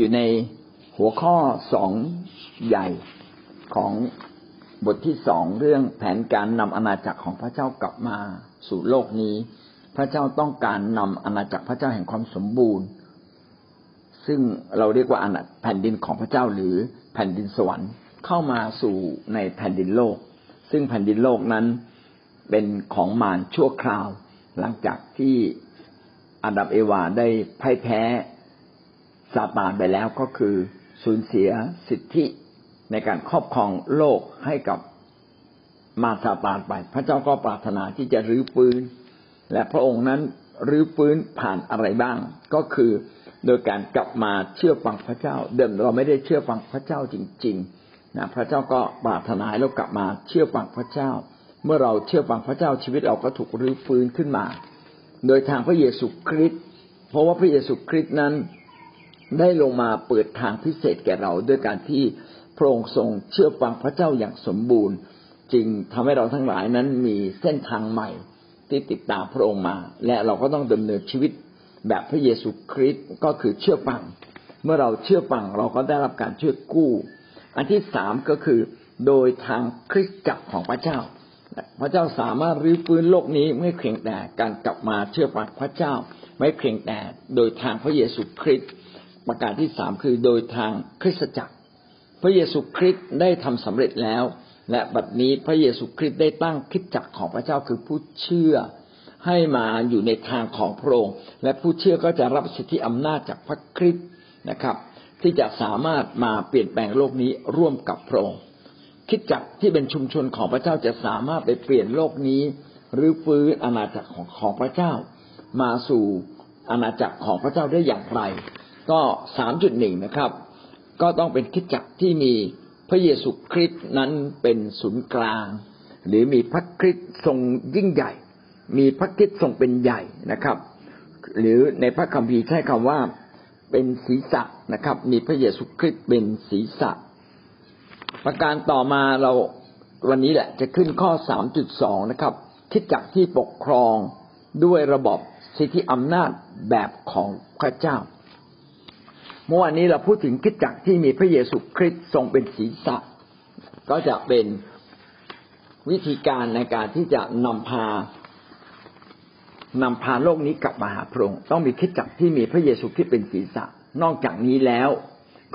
อยู่ในหัวข้อสองใหญ่ของบทที่สองเรื่องแผนการนำอาณาจักรของพระเจ้ากลับมาสู่โลกนี้ พระเจ้าต้องการนำอาณาจักรพระเจ้าแห่งความสมบูรณ์ ซึ่งเราเรียกว่าอาณาแผ่นดินของพระเจ้าหรือแผ่นดินสวรรค์เข้ามาสู่ในแผ่นดินโลก ซึ่งแผ่นดินโลกนั้นเป็นของมารชั่วคราว หลังจากที่อาดัมเอวาได้พ่ายแพ้ ซาตานไปแล้วก็คือสูญเสียสิทธิในการครอบครองโลกให้กับมาซาตานไป พระเจ้าก็ปรารถนาที่จะรื้อฟื้น และพระองค์นั้นรื้อฟื้นผ่านอะไรบ้าง ก็คือโดยการกลับมาเชื่อฟังพระเจ้า เดิมเราไม่ได้เชื่อฟังพระเจ้าจริงๆนะพระเจ้าก็ปรารถนาให้เรากลับมาเชื่อฟังพระเจ้า เมื่อเราเชื่อฟังพระเจ้าชีวิตเราก็ถูกรื้อฟื้นขึ้นมา โดยทางพระเยซูคริสต์เพราะว่าพระเยซูคริสต์นั้น ได้ลงมาเปิดทางพิเศษแก่เราด้วยการที่พระองค์ทรงเชื่อฟังพระเจ้าอย่างสมบูรณ์ จึงทำให้เราทั้งหลายนั้นมีเส้นทางใหม่ที่ติดตามพระองค์มา และเราก็ต้องดำเนินชีวิตแบบพระเยซูคริสต์ก็คือเชื่อฟัง เมื่อเราเชื่อฟังเราก็ได้รับการช่วยกู้ อันที่สามก็คือ โดยทางคริสตจักรของพระเจ้า พระเจ้าสามารถรื้อฟื้นโลกนี้ไม่เพียงแต่การกลับมาเชื่อฟังพระเจ้า ไม่เพียงแต่โดยทางพระเยซูคริสต์ ประการที่สามคือโดยทางคริสตจักร พระเยซูคริสต์ได้ทำสำเร็จแล้ว และบัดนี้พระเยซูคริสต์ได้ตั้งคริสตจักรของพระเจ้าคือผู้เชื่อให้มาอยู่ในทางของพระองค์และผู้เชื่อก็จะรับสิทธิอำนาจจากพระคริสต์นะครับ ที่จะสามารถมาเปลี่ยนแปลงโลกนี้ร่วมกับพระองค์คิดจักที่เป็นชุมชนของพระเจ้าจะสามารถไปเปลี่ยนโลกนี้หรือฟื้นอาณาจักรของของพระเจ้า มาสู่อาณาจักรของพระเจ้าได้อย่างไร ก็สามจุดหนึ่งนะครับ ก็ต้องเป็นคิดจักที่มีพระเยซูคริสต์นั้นเป็นศูนย์กลาง หรือมีพระคริสต์ทรงยิ่งใหญ่ มีพระคริสต์ทรงเป็นใหญ่นะครับ หรือในพระคัมภีร์ใช้คำว่าเป็นศีรษะนะครับ มีพระเยซูคริสต์เป็นศีรษะ ประการต่อมาเราวันนี้แหละจะขึ้นข้อสามจุดสองนะครับ คิดจักที่ปกครองด้วยระบบสิทธิอำนาจแบบของพระเจ้า มื่อวานนี้เราพูดถึงคิดจักที่มีพระเยซูคริสต์ทรงเป็นศีรษะ ก็จะเป็นวิธีการในการที่จะนำพานำพาโลกนี้กลับมาหาพระองค์ต้องมีคิดจักที่มีพระเยซูคริสต์เป็นศีรษะ นอกจากนี้แล้ว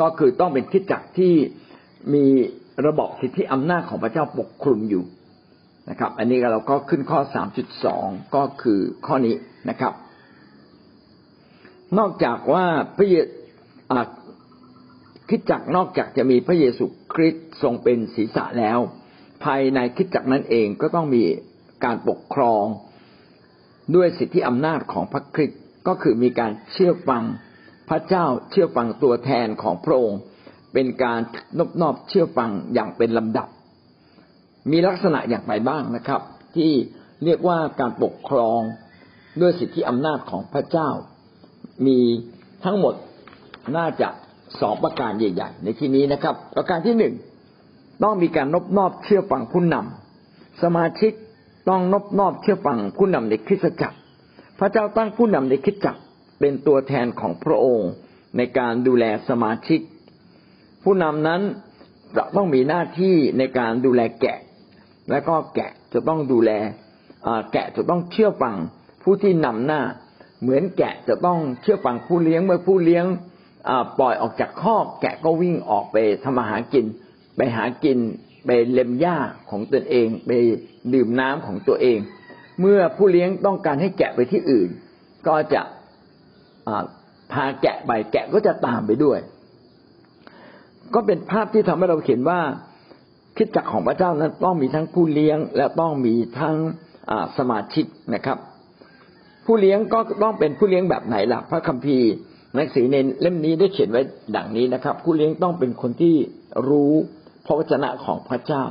ก็คือต้องเป็นคิดจักที่มีระบบสิทธิอำนาจของพระเจ้าปกคลุมอยู่นะครับ อันนี้เราก็ขึ้นข้อสามจุดสองก็คือข้อนี้นะครับ นอกจากว่าพระเย คิดจักนอกจากจะมีพระเยซูคริสต์ทรงเป็นศีรษะแล้ว ภายในคิดจักนั้นเองก็ต้องมีการปกครองด้วยสิทธิอำนาจของพระคริสต์ก็คือมีการเชื่อฟังพระเจ้าเชื่อฟังตัวแทนของพระองค์ เป็นการนบนอบเชื่อฟังอย่างเป็นลำดับ มีลักษณะอย่างไรบ้างนะครับ ที่เรียกว่าการปกครองด้วยสิทธิอำนาจของพระเจ้า มีทั้งหมด น่าจะสองประการใหญ่ ๆ ในที่นี้นะครับ ประการที่หนึ่งต้องมีการนบนอบเชื่อฟังผู้นำสมาชิกต้องนบนอบเชื่อฟังผู้นำในคริสตจักร พระเจ้าตั้งผู้นำในคริสตจักร เป็นตัวแทนของพระองค์ในการดูแลสมาชิก ผู้นำนั้นจะต้องมีหน้าที่ในการดูแลแกะ และก็แกะจะต้องดูแลแกะจะต้องเชื่อฟังผู้ที่นำหน้า เหมือนแกะจะต้องเชื่อฟังผู้เลี้ยงเมื่อผู้เลี้ยง ปล่อยออกจากคอกแกะก็วิ่งออกไปทำอาหากิน ไปหากิน ไปเล็มหญ้าของตนเอง ไปดื่มน้ำของตัวเอง เมื่อผู้เลี้ยงต้องการให้แกะไปที่อื่น ก็จะพาแกะไปแกะก็จะตามไปด้วย ก็เป็นภาพที่ทำให้เราเห็นว่าคิดจักของพระเจ้านั้นต้องมีทั้งผู้เลี้ยงและต้องมีทั้งสมาชิกนะครับ ผู้เลี้ยงก็ต้องเป็นผู้เลี้ยงแบบไหนล่ะ พระคัมภีร์ หนังสือในเล่มนี้ได้เขียนไว้ดังนี้นะครับ ผู้เลี้ยงต้องเป็นคนที่รู้พระวจนะของพระเจ้า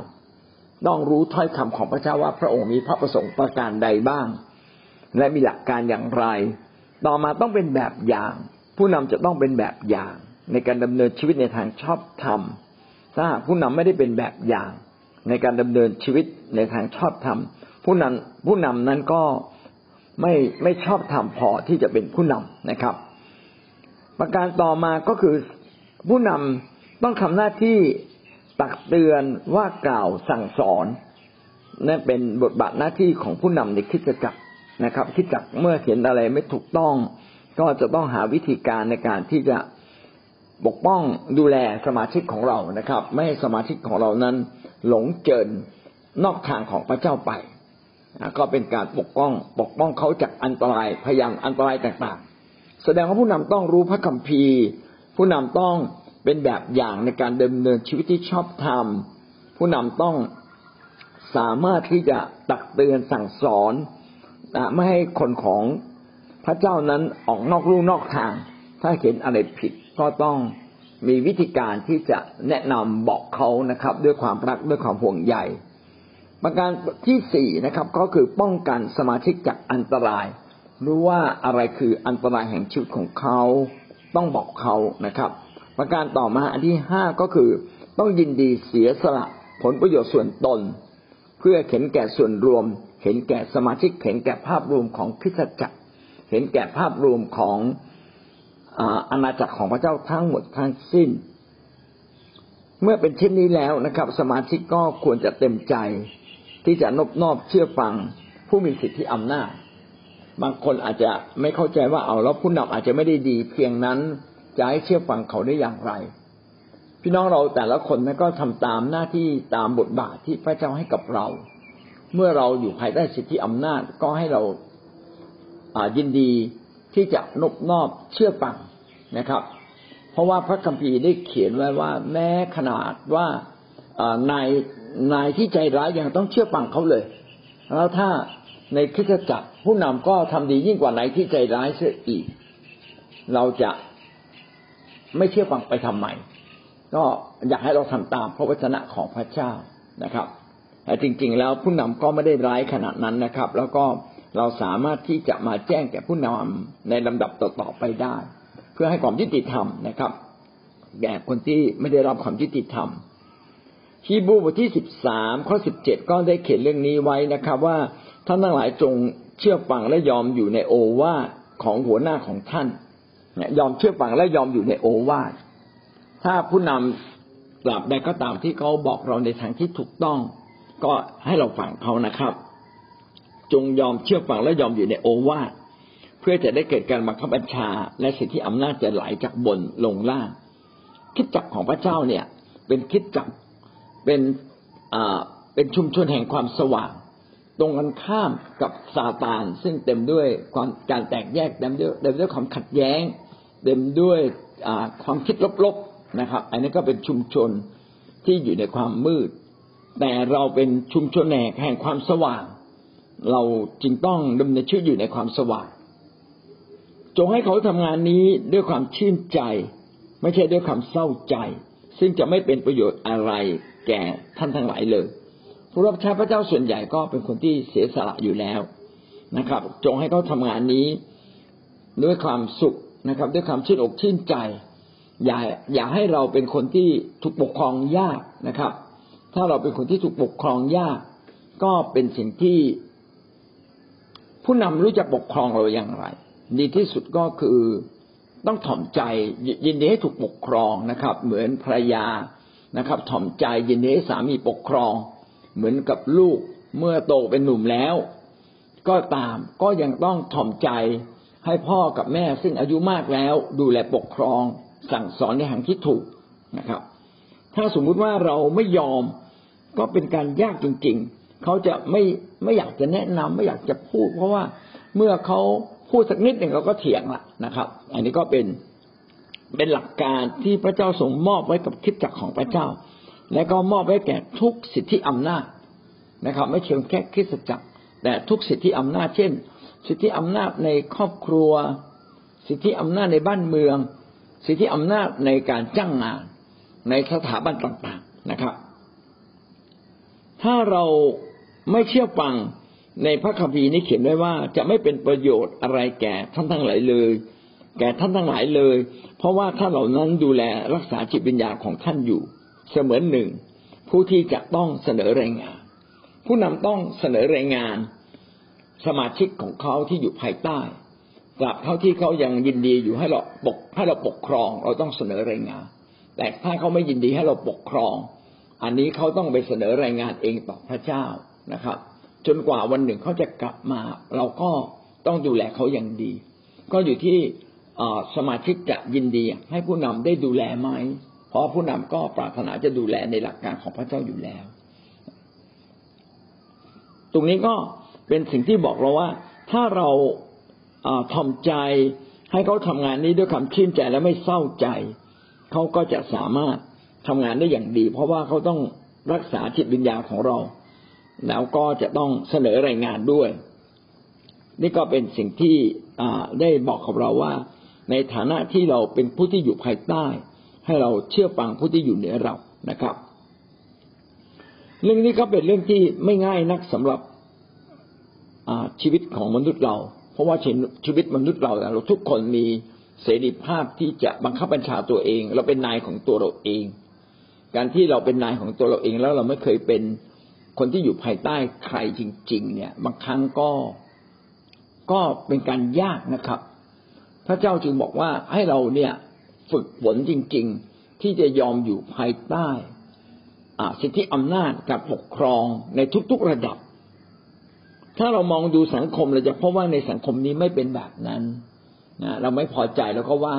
ต้องรู้ถ้อยคำของพระเจ้าว่าพระองค์มีพระประสงค์ประการใดบ้าง และมีหลักการอย่างไร ต่อมาต้องเป็นแบบอย่าง ผู้นำจะต้องเป็นแบบอย่าง ในการดำเนินชีวิตในทางชอบธรรมถ้าผู้นำไม่ได้เป็นแบบอย่าง ในการดำเนินชีวิตในทางชอบธรรมผู้นำผู้นำนั้นก็ไม่ไม่ชอบธรรมพอที่จะเป็นผู้นำนะครับ ประการต่อมาก็คือผู้นำต้องทำหน้าที่ตักเตือนว่ากล่าวสั่งสอนนั่นเป็นบทบาทหน้าที่ของผู้นำในคิดจักรนะครับคิดจักรเมื่อเห็นอะไรไม่ถูกต้อง ก็จะต้องหาวิธีการในการที่จะปกป้องดูแลสมาชิกของเรานะครับ ไม่ให้สมาชิกของเรานั้น หลงเกินนอกทางของพระเจ้าไป ก็เป็นการปกป้องปกป้องเขาจากอันตรายพยายามอันตรายต่างๆ แสดงว่าผู้นำต้องรู้พระคัมภีร์ ผู้นำต้องเป็นแบบอย่างในการดำเนินชีวิตที่ชอบธรรม ผู้นำต้องสามารถที่จะตักเตือนสั่งสอนไม่ให้คนของพระเจ้านั้นออกนอกลู่นอกทาง ถ้าเห็นอะไรผิดก็ต้องมีวิธีการที่จะแนะนำบอกเขานะครับ ด้วยความรักด้วยความห่วงใยประการที่สี่นะครับ ก็คือป้องกันสมาชิกจากอันตราย รู้ว่าอะไรคืออันตรายแห่งชีวิตของเขาต้องบอกเขานะครับ ประการต่อมาอันที่ห้าก็คือ ต้องยินดีเสียสละผลประโยชน์ส่วนตน เพื่อเห็นแก่ส่วนรวม เห็นแก่สมาชิก เห็นแก่ภาพรวมของคริสตจักร เห็นแก่ภาพรวมของอาณาจักรของพระเจ้าทั้งหมดทั้งสิ้น เมื่อเป็นเช่นนี้แล้วนะครับ สมาชิกก็ควรจะเต็มใจที่จะนบนอบเชื่อฟังผู้มีสิทธิอำนาจ บางคนอาจจะไม่เข้าใจว่าเอาแล้วผู้นำอาจจะไม่ได้ดี เพียงนั้นจะให้เชื่อฟังเขาได้อย่างไร พี่น้องเราแต่ละคนนั้นก็ทำตามหน้าที่ตามบทบาทที่พระเจ้าให้กับเรา เมื่อเราอยู่ภายใต้สิทธิอำนาจก็ให้เราอายินดีที่จะนบนอบเชื่อฟังนะครับ เพราะว่าพระคัมภีร์ได้เขียนไว้ว่า แม้ขนาดว่านายนายที่ใจร้ายยังต้องเชื่อฟังเขาเลย แล้วถ้า ในคริสตจักรผู้นำก็ทำดียิ่งกว่านายที่ใจร้ายเสียอีก เราจะไม่เชื่อฟังไปทำไมก็อยากให้เราทำตามพระวจนะของพระเจ้านะครับแต่จริง ๆ แล้วผู้นำก็ไม่ได้ร้ายขนาดนั้นนะครับ แล้วก็เราสามารถที่จะมาแจ้งแก่ผู้นำในลำดับต่อๆไปได้ เพื่อให้ความยุติธรรมนะครับ แก่คนที่ไม่ได้รับความยุติธรรมฮีบูบทที่สิบสามข้อสิบเจ็ดก็ได้เขียนเรื่องนี้ไว้นะครับว่า ท่านทั้งหลายจงเชื่อฟังและยอมอยู่ในโอวาทของหัวหน้าของท่านยอมเชื่อฟังและยอมอยู่ในโอวาทถ้าผู้นำตราบใดก็ตามที่เขาบอกเราในทางที่ถูกต้อง ก็ให้เราฟังเขานะครับ จงยอมเชื่อฟังและยอมอยู่ในโอวาทเพื่อจะได้เกิดการบังคับบัญชา และสิทธิอำนาจจะไหลจากบนลงล่างคิดจักของพระเจ้าเนี่ย เป็นคิดจักเป็นอ่าเป็นชุมชนแห่งความสว่าง ตรงกันข้ามกับซาตาน ซึ่งเต็มด้วยความการแตกแยกเต็มด้วยเต็มด้วยความขัดแย้ง เต็มด้วยความคิดลบๆนะครับ อันนี้ก็เป็นชุมชนที่อยู่ในความมืด แต่เราเป็นชุมชนแห่งความสว่าง เราจึงต้องดำเนินชีวิตอยู่ในความสว่างจงให้เขาทำงานนี้ด้วยความชื่นใจ ไม่ใช่ด้วยความเศร้าใจ ซึ่งจะไม่เป็นประโยชน์อะไรแก่ท่านทั้งหลายเลย ผู้รับใช้พระเจ้าส่วนใหญ่ก็เป็นคนที่เสียสละอยู่แล้วนะครับ จงให้เขาทำงานนี้ด้วยความสุขนะครับ ด้วยความชื่นอกชื่นใจ อย่าอย่าให้เราเป็นคนที่ถูกปกครองยากนะครับ ถ้าเราเป็นคนที่ถูกปกครองยาก ก็เป็นสิ่งที่ผู้นำรู้จะปกครองเราอย่างไร ดีที่สุดก็คือต้องถ่อมใจยินดีให้ถูกปกครองนะครับ เหมือนภรรยานะครับ ถ่อมใจยินดีให้สามีปกครอง เหมือนกับลูกเมื่อโตเป็นหนุ่มแล้ว ก็ตามก็ยังต้องถ่อมใจให้พ่อกับแม่ซึ่งอายุมากแล้ว ดูแลปกครอง สั่งสอนในทางที่ถูกนะครับ ถ้าสมมุติว่าเราไม่ยอมก็เป็นการยากจริง ๆ เขาจะไม่ไม่อยากจะแนะนำไม่อยากจะพูด เพราะว่าเมื่อเขาพูดสักนิดหนึ่งเราก็เถียงละนะครับ อันนี้ก็เป็นเป็นหลักการที่พระเจ้าทรงมอบไว้กับคิดจักของพระเจ้า และก็มอบไว้แก่ทุกสิทธิอำนาจนะครับ ไม่เพียงแค่คริสตจักร แต่ทุกสิทธิอำนาจ เช่น สิทธิอำนาจในครอบครัว สิทธิอำนาจในบ้านเมือง สิทธิอำนาจในการจ้างงาน ในสถาบันต่างๆนะครับ ถ้าเราไม่เชื่อฟังในพระคัมภีร์นี้เขียนไว้ว่าจะไม่เป็นประโยชน์อะไรแก่ท่านทั้งหลายเลย แก่ท่านทั้งหลายเลย เพราะว่าท่านเหล่านั้นดูแลรักษาจิตวิญญาณของท่านอยู่ เสมือนหนึ่ง ผู้ที่จะต้องเสนอรายงาน ผู้นำต้องเสนอรายงาน สมาชิกของเขาที่อยู่ภายใต้ตราบเท่าที่เขายังยินดีอยู่ให้เราปกให้เราปกครอง เราต้องเสนอรายงาน แต่ถ้าเขาไม่ยินดีให้เราปกครอง อันนี้เขาต้องไปเสนอรายงานเองต่อพระเจ้านะครับ จนกว่าวันหนึ่งเขาจะกลับมา เราก็ต้องดูแลเขาอย่างดี ก็อยู่ที่สมาชิกจะยินดีให้ผู้นำได้ดูแลไหม ราะผู้นำก็ปรารถนาจะดูแลในหลักการของพระเจ้าอยู่แล้ว ตรงนี้ก็เป็นสิ่งที่บอกเราว่า ถ้าเราทอมใจให้เขาทำงานนี้ด้วยความชื่นใจและไม่เศร้าใจเขาก็จะสามารถทำงานได้อย่างดี เพราะว่าเขาต้องรักษาจิตวิญญาณของเรา แล้วก็จะต้องเสนอรายงานด้วย นี่ก็เป็นสิ่งที่ได้บอกกับเราว่า ในฐานะที่เราเป็นผู้ที่อยู่ภายใต้ ให้เราเชื่อฟังผู้ที่อยู่เหนือเรานะครับ เรื่องนี้ก็เป็นเรื่องที่ไม่ง่ายนักสำหรับชีวิตของมนุษย์เรา เพราะว่าชีวิตมนุษย์เราเราทุกคนมีเสรีภาพที่จะบังคับบัญชาตัวเอง เราเป็นนายของตัวเราเอง การที่เราเป็นนายของตัวเราเองแล้วเราไม่เคยเป็นคนที่อยู่ภายใต้ใครจริง ๆ เนี่ย บางครั้งก็ก็เป็นการยากนะครับ พระเจ้าจึงบอกว่าให้เราเนี่ย ฝึกฝนจริง ๆ ที่จะยอมอยู่ภายใต้สิทธิอำนาจการปกครองในทุกๆระดับ ถ้าเรามองดูสังคมเราจะพบว่าในสังคมนี้ไม่เป็นแบบนั้นนะเราไม่พอใจแล้วก็ว่า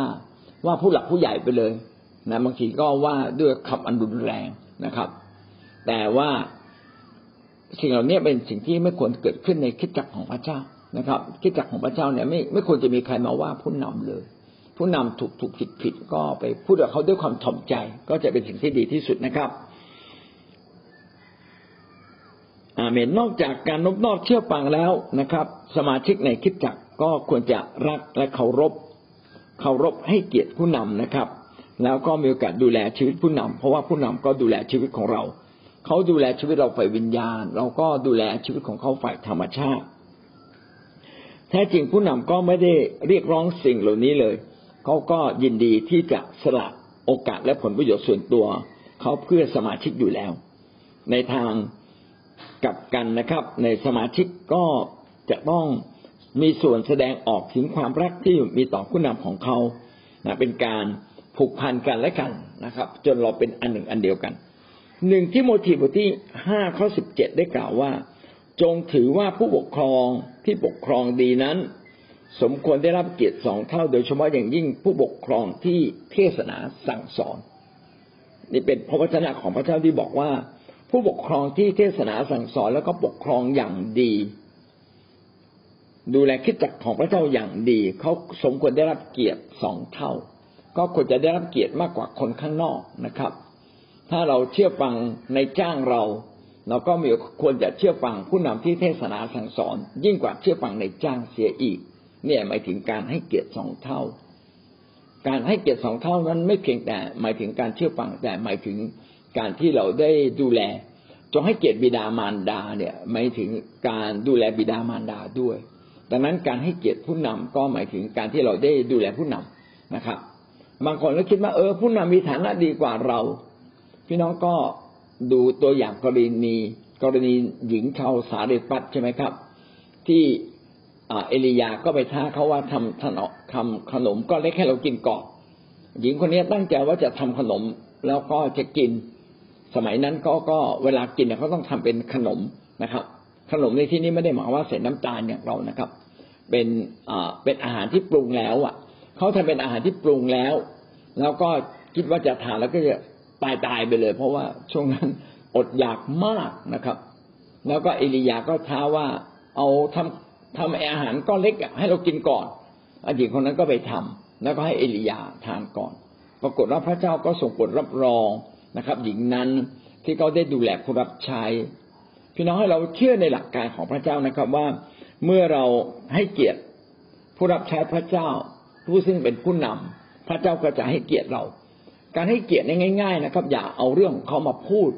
ว่าผู้หลักผู้ใหญ่ไปเลยนะบางทีก็ว่าด้วยคำอันรุนแรงนะครับ แต่ว่าสิ่งเหล่านี้เป็นสิ่งที่ไม่ควรเกิดขึ้นในคิดจักรของพระเจ้านะครับคิดจักรของพระเจ้าเนี่ยไม่ไม่ควรจะมีใครมาว่าผู้นำเลย ผู้นำถูกถูกผิดผิดก็ไปพูดกับเขาด้วยความถ่อมใจ ก็จะเป็นสิ่งที่ดีที่สุดนะครับอาเมนนอกจากการนบนอบเชื่อฟังแล้วนะครับ สมาชิกในคิดจักก็ควรจะรักและเคารพ เคารพให้เกียรติผู้นำนะครับ แล้วก็มีโอกาสดูแลชีวิตผู้นำเพราะว่าผู้นำก็ดูแลชีวิตของเรา เขาดูแลชีวิตเราฝ่ายวิญญาณ เราก็ดูแลชีวิตของเขาฝ่ายธรรมชาติ แท้จริงผู้นำก็ไม่ได้เรียกร้องสิ่งเหล่านี้เลย เขาก็ยินดีที่จะสละโอกาสและผลประโยชน์ส่วนตัวเขาเพื่อสมาชิกอยู่แล้ว ในทางกับกันนะครับ ในสมาชิกก็จะต้องมีส่วนแสดงออกถึงความรักที่มีต่อผู้นำของเขานะเป็นการผูกพันกันและกันนะครับ จนเราเป็นอันหนึ่งอันเดียวกันหนึ่งที่โมทีบทที่ห้าข้อสิบเจ็ดได้กล่าวว่า จงถือว่าผู้ปกครองที่ปกครองดีนั้น สมควรได้รับเกียรติสองเท่า โดยเฉพาะอย่างยิ่งผู้ปกครองที่เทศนาสั่งสอน นี่เป็นพระวจนะของพระเจ้าที่บอกว่า ผู้ปกครองที่เทศนาสั่งสอนแล้วก็ปกครองอย่างดี ดูแลคิดจักของพระเจ้าอย่างดี เขาสมควรได้รับเกียรติสองเท่า ก็ควรจะได้รับเกียรติมากกว่าคนข้างนอกนะครับ ถ้าเราเชื่อฟังในจ้างเรา เราก็มีควรจะเชื่อฟังผู้นำที่เทศนาสั่งสอน ยิ่งกว่าเชื่อฟังในจ้างเสียอีก เนี่ยหมายถึงการให้เกียรติสองเท่า การให้เกียรติสองเท่านั้นไม่เพียงแต่หมายถึงการเชื่อฟังแต่หมายถึงการที่เราได้ดูแลจงให้เกียรติบิดามารดาเนี่ยหมายถึงการดูแลบิดามารดาด้วย ดังนั้นการให้เกียรติผู้นำก็หมายถึงการที่เราได้ดูแลผู้นำนะครับ บางคนก็คิดว่าเออผู้นำมีฐานะดีกว่าเรา พี่น้องก็ดูตัวอย่างกรณี กรณีหญิงชาวสาเรปัตใช่ไหมครับ ที่ เอลียาก็ไปท้าเขาว่าทำทำทำขนมก็เล็กให้เรากินก่อนหญิงคนนี้ตั้งใจว่าจะทำขนมแล้วก็จะกิน สมัยนั้นก็ก็เวลากินเนี่ยเขาต้องทำเป็นขนมนะครับ ขนมในที่นี้ไม่ได้หมายว่าใส่น้ำตาลอย่างเรานะครับ เป็นอ่าเป็นอาหารที่ปรุงแล้ว อะเขาทำเป็นอาหารที่ปรุงแล้ว แล้วก็คิดว่าจะทานแล้วก็จะตายตายไปเลย เพราะว่าช่วงนั้นอดอยากมากนะครับ แล้วก็เอลียาก็ท้าว่าเอาทำ ทำอาหารก้อนเล็กให้เรากินก่อนอดีตคนนั้นก็ไปทำแล้วก็ให้เอลียาทานก่อน ปรากฏว่าพระเจ้าก็ส่งบทรับรองนะครับ หญิงนั้นที่เขาได้ดูแลผู้รับใช้ พี่น้องให้เราเชื่อในหลักการของพระเจ้านะครับว่าเมื่อเราให้เกียรติผู้รับใช้พระเจ้า ผู้ซึ่งเป็นผู้นำพระเจ้าก็จะให้เกียรติเรา การให้เกียรติง่าย ๆ นะครับ อย่าเอาเรื่องของเขามาพูด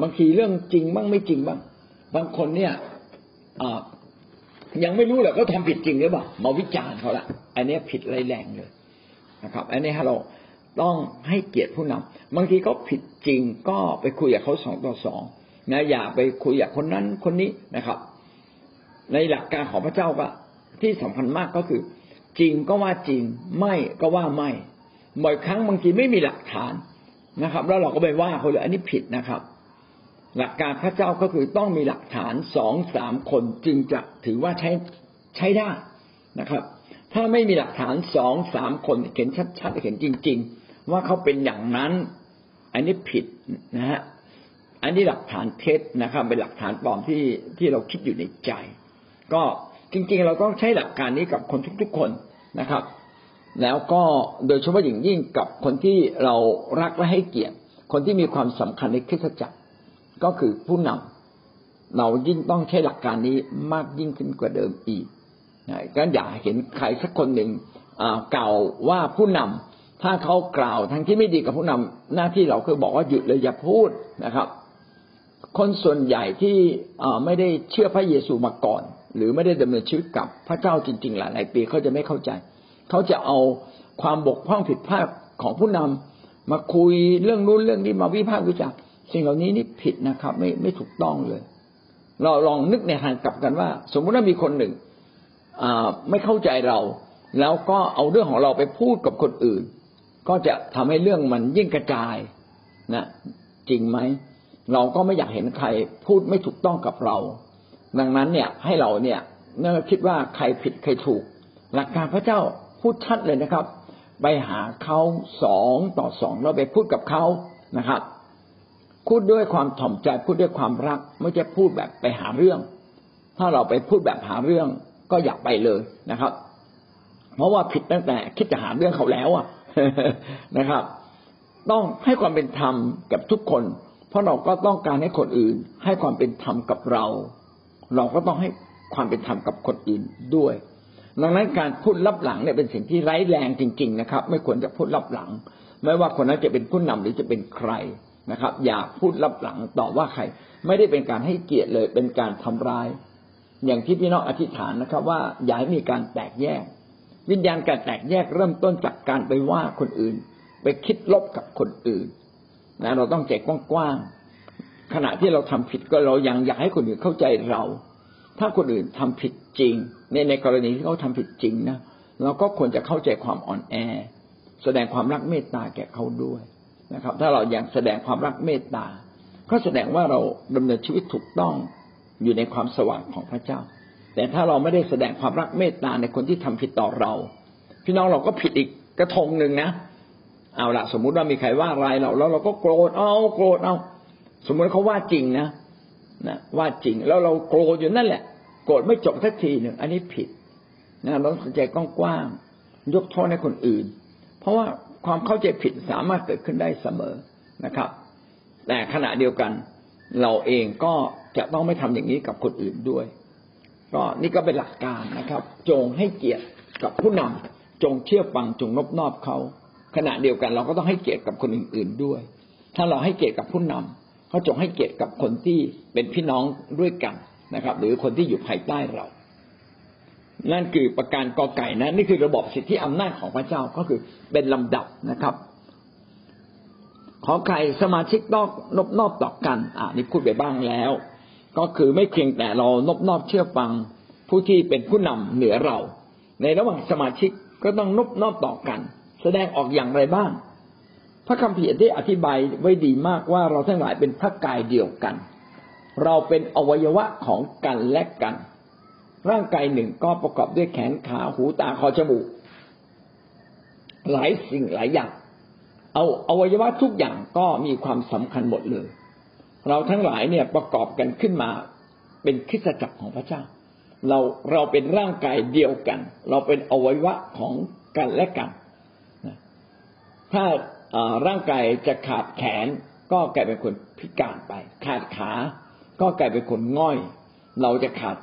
บางทีเรื่องจริงบ้างไม่จริงบ้าง บางคนเนี่ย ยังไม่รู้เลยเขาทาผิดจริงหรือเปล่ามาวิจารณ์เขาละอันนี้ผิดไรแรงเลยนะครับ อันนี้เราต้องให้เกียรติผู้นำบางทีก็ผิดจริงก็ไปคุยกับเขาสองต่อสองนะอย่าไปคุยกับคนนั้นคนนี้นะครับ ในหลักการของพระเจ้าก็ที่สำคัญมากก็คือ จริงก็ว่าจริง ไม่ก็ว่าไม่บ่อยครั้งบางทีไม่มีหลักฐานนะครับ แล้วเราก็ไปว่าเขาเลยอันนี้ผิดนะครับ หลักการพระเจ้าก็คือต้องมีหลักฐานสองสามคนจึงจะถือว่าใช้ใช้ได้นะครับ ถ้าไม่มีหลักฐานสองสามคนเห็นชัดๆเห็นจริง ๆ ว่าเขาเป็นอย่างนั้น อันนี้ผิดนะฮะอันนี้หลักฐานเท็จนะครับ เป็นหลักฐานปลอมที่ที่เราคิดอยู่ในใจ ก็จริง ๆ เราต้องใช้หลักการนี้กับคนทุกๆคนนะครับ แล้วก็โดยเฉพาะอย่างยิ่งกับคนที่เรารักและให้เกียรติคนที่มีความสำคัญในคริสตจักร ก็คือผู้นำเรายิ่งต้องใช้หลักการนี้มากยิ่งขึ้นกว่าเดิมอีกก็อย่าเห็นใครสักคนหนึ่งกล่าวว่าผู้นำถ้าเขากล่าวทั้งที่ไม่ดีกับผู้นำหน้าที่เราคือบอกว่าหยุดเลยอย่าพูดนะครับ คนส่วนใหญ่ที่ไม่ได้เชื่อพระเยซูมาก่อน หรือไม่ได้ดำเนินชีวิตกับพระเจ้าจริง ๆ หลายๆปีเขาจะไม่เข้าใจ เขาจะเอาความบกพร่องผิดพลาดของผู้นำมาคุยเรื่องนู้นเรื่องนี้มาวิพากษ์วิจารณ์ สิ่งเหล่านี้นี่ผิดนะครับ ไม่ไม่ถูกต้องเลย เราลองนึกในทางกลับกันว่า สมมุติว่ามีคนหนึ่งไม่เข้าใจเรา แล้วก็เอาเรื่องของเราไปพูดกับคนอื่น ก็จะทำให้เรื่องมันยิ่งกระจายนะจริงไหมเราก็ไม่อยากเห็นใครพูดไม่ถูกต้องกับเรา ดังนั้นเนี่ยให้เราเนี่ยเมื่อคิดว่าใครผิดใครถูก หลักการพระเจ้าพูดชัดเลยนะครับ ไปหาเขาสองต่อสองเราไปพูดกับเขานะครับ พูดด้วยความถ่อมใจพูดด้วยความรัก ไม่ใช่พูดแบบไปหาเรื่อง ถ้าเราไปพูดแบบหาเรื่องก็อย่าไปเลยนะครับ เพราะว่าผิดตั้งแต่คิดจะหาเรื่องเขาแล้วอะนะครับ ต้องให้ความเป็นธรรมกับทุกคน เพราะเราก็ต้องการให้คนอื่น ให้ความเป็นธรรมกับเรา เราก็ต้องให้ความเป็นธรรมกับคนอื่นด้วย ดังนั้นการพูดลับหลังเนี่ยเป็นสิ่งที่ไร้แรงจริง ๆ นะครับ ไม่ควรจะพูดลับหลัง ไม่ว่าคนนั้นจะเป็นผู้นำหรือจะเป็นใคร นะครับ อย่าพูดลับหลังต่อว่าใคร ไม่ได้เป็นการให้เกียรติเลยเป็นการทำร้าย อย่างที่พี่น้องอธิษฐานนะครับ ว่าอย่าให้มีการแตกแยก วิญญาณการแตกแยกเริ่มต้นจากการไปว่าคนอื่น ไปคิดลบกับคนอื่นนะเราต้องใจกว้างๆขณะที่เราทำผิดก็เรายังอยากให้คนอื่นเข้าใจเรา ถ้าคนอื่นทำผิดจริง ในในกรณีที่เขาทำผิดจริงนะเราก็ควรจะเข้าใจความอ่อนแอ แสดงความรักเมตตาแก่เขาด้วย นะครับ ถ้าเรายังแสดงความรักเมตตา ก็แสดงว่าเราดำเนินชีวิตถูกต้องอยู่ในความสว่างของพระเจ้า แต่ถ้าเราไม่ได้แสดงความรักเมตตาในคนที่ทำผิดต่อเรา พี่น้องเราก็ผิดอีกกระทงหนึ่งนะ เอาละสมมุติว่ามีใครว่าร้ายเราแล้วเราก็โกรธเอาโกรธเอาสมมติเขาว่าจริงนะนะว่าจริงแล้วเราโกรธอยู่นั่นแหละ โกรธไม่จบสักทีหนึ่งอันนี้ผิดนะเราสนใจกว้างๆยกโทษให้คนอื่น เพราะว่า ความเข้าใจผิดสามารถเกิดขึ้นได้เสมอนะครับ แต่ขณะเดียวกัน เราเองก็จะต้องไม่ทำอย่างนี้กับคนอื่นด้วย ก็นี่ก็เป็นหลักการนะครับ จงให้เกียรติกับผู้นำจงเชื่อฟังจงนบนอบเขาขณะเดียวกันเราก็ต้องให้เกียรติกับคนอื่น ๆด้วย ถ้าเราให้เกียรติกับผู้นำเขาจงให้เกียรติกับคนที่เป็นพี่น้องด้วยกันนะครับ หรือคนที่อยู่ภายใต้เรา นั่นคือประการกอไก่นะนี่คือระบบสิทธิอำนาจของพระเจ้าก็คือเป็นลำดับนะครับ ขอใครสมาชิกนอกนบนอบต่อกัน อ่านี่พูดไปบ้างแล้ว ก็คือไม่เพียงแต่เรานบนอบเชื่อฟังผู้ที่เป็นผู้นำเหนือเรา ในระหว่างสมาชิกก็ต้องนบนอบต่อกัน แสดงออกอย่างไรบ้าง พระคัมภีร์ได้อธิบายไว้ดีมากว่าเราทั้งหลายเป็นพระกายเดียวกัน เราเป็นอวัยวะของกันและกัน ร่างกายหนึ่งก็ประกอบด้วยแขนขาหูตาคอจมูก หลายสิ่งหลายอย่าง เอาอวัยวะทุกอย่างก็มีความสำคัญหมดเลย เราทั้งหลายเนี่ยประกอบกันขึ้นมาเป็นคริสตจักรของพระเจ้า เราเราเป็นร่างกายเดียวกัน เราเป็นอวัยวะของกันและกัน ถ้าร่างกายจะขาดแขน ก็กลายเป็นคนพิการไป ขาดขา ก็กลายเป็นคนง่อย เราจะขาด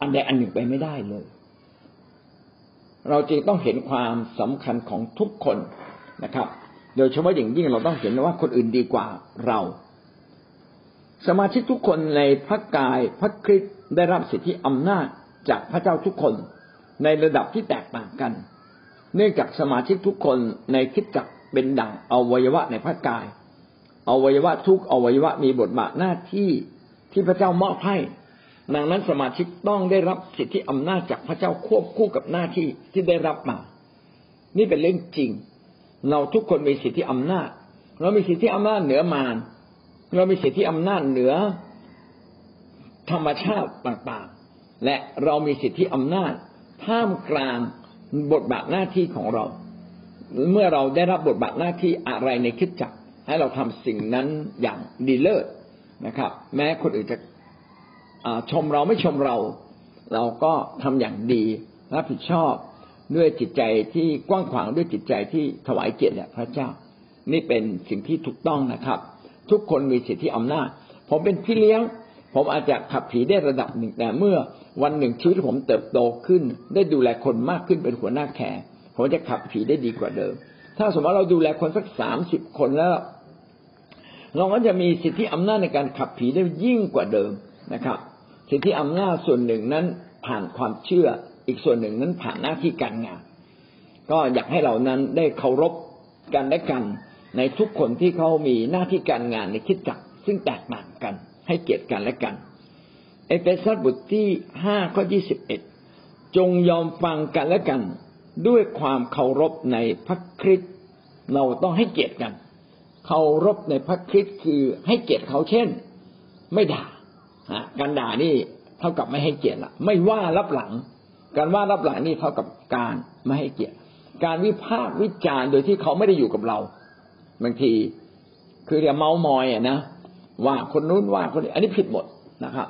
อันใดอันหนึ่งไปไม่ได้เลย เราจึงต้องเห็นความสำคัญของทุกคนนะครับ โดยเฉพาะอย่างยิ่งเราต้องเห็นว่าคนอื่นดีกว่าเรา สมาชิกทุกคนในพระกายพระคริสต์ได้รับสิทธิอำนาจจากพระเจ้าทุกคนในระดับที่แตกต่างกัน เนื่องจากสมาชิกทุกคนในคิดจักเป็นดั่งอวัยวะในพระกายอวัยวะทุกอวัยวะมีบทบาทหน้าที่ที่พระเจ้ามอบให้ ดังนั้นสมาชิกต้องได้รับสิทธิอำนาจจากพระเจ้าควบคู่กับหน้าที่ที่ได้รับมา นี่เป็นเรื่องจริง เราทุกคนมีสิทธิอำนาจ เรามีสิทธิอำนาจเหนือมารเรามีสิทธิอำนาจเหนือธรรมชาติต่างๆ และเรามีสิทธิอำนาจท่ามกลางบทบาทหน้าที่ของเรา เมื่อเราได้รับบทบาทหน้าที่อะไรในคิดจักให้เราทำสิ่งนั้นอย่างดีเลิศนะครับ แม้คนอื่นจะ ชมเราไม่ชมเรา เราก็ทำอย่างดีรับผิดชอบด้วยจิตใจที่กว้างขวางด้วยจิตใจที่ถวายเกียรติแด่พระเจ้า นี่เป็นสิ่งที่ถูกต้องนะครับ ทุกคนมีสิทธิอำนาจ ผมเป็นพี่เลี้ยง ผมอาจจะขับผีได้ระดับหนึ่งแต่เมื่อวันหนึ่งชีวิตผมเติบโตขึ้น ได้ดูแลคนมากขึ้นเป็นหัวหน้าแขกผมจะขับผีได้ดีกว่าเดิม ถ้าสมมติเราดูแลคนสักสามสิบคนแล้ว เราก็จะมีสิทธิอำนาจในการขับผีได้ยิ่งกว่าเดิมนะครับ สิทธิอำนาจส่วนหนึ่งนั้นผ่านความเชื่อ อีกส่วนหนึ่งนั้นผ่านหน้าที่การงาน ก็อยากให้เรานั้นได้เคารพกันและกัน ในทุกคนที่เขามีหน้าที่การงานในคริสตจักรซึ่งแตกต่างกัน ให้เกียรติกันและกัน เอเฟซัสบทที่ห้าข้อยี่สิบเอ็ดจงยอมฟังกันและกัน ด้วยความเคารพในพระคริสต์เราต้องให้เกียรติกัน เคารพในพระคริสต์คือให้เกียรติเขาเช่น ไม่ด่า การด่านี่เท่ากับไม่ให้เกียรติละไม่ว่าลับหลัง การว่ารับหลังนี่เท่ากับการไม่ให้เกียรติ การวิพากษ์วิจารณ์โดยที่เขาไม่ได้อยู่กับเรา บางทีคือเรียกเมามอยอะนะว่าคนนู้นว่าคนนี้อันนี้ผิดหมดนะครับ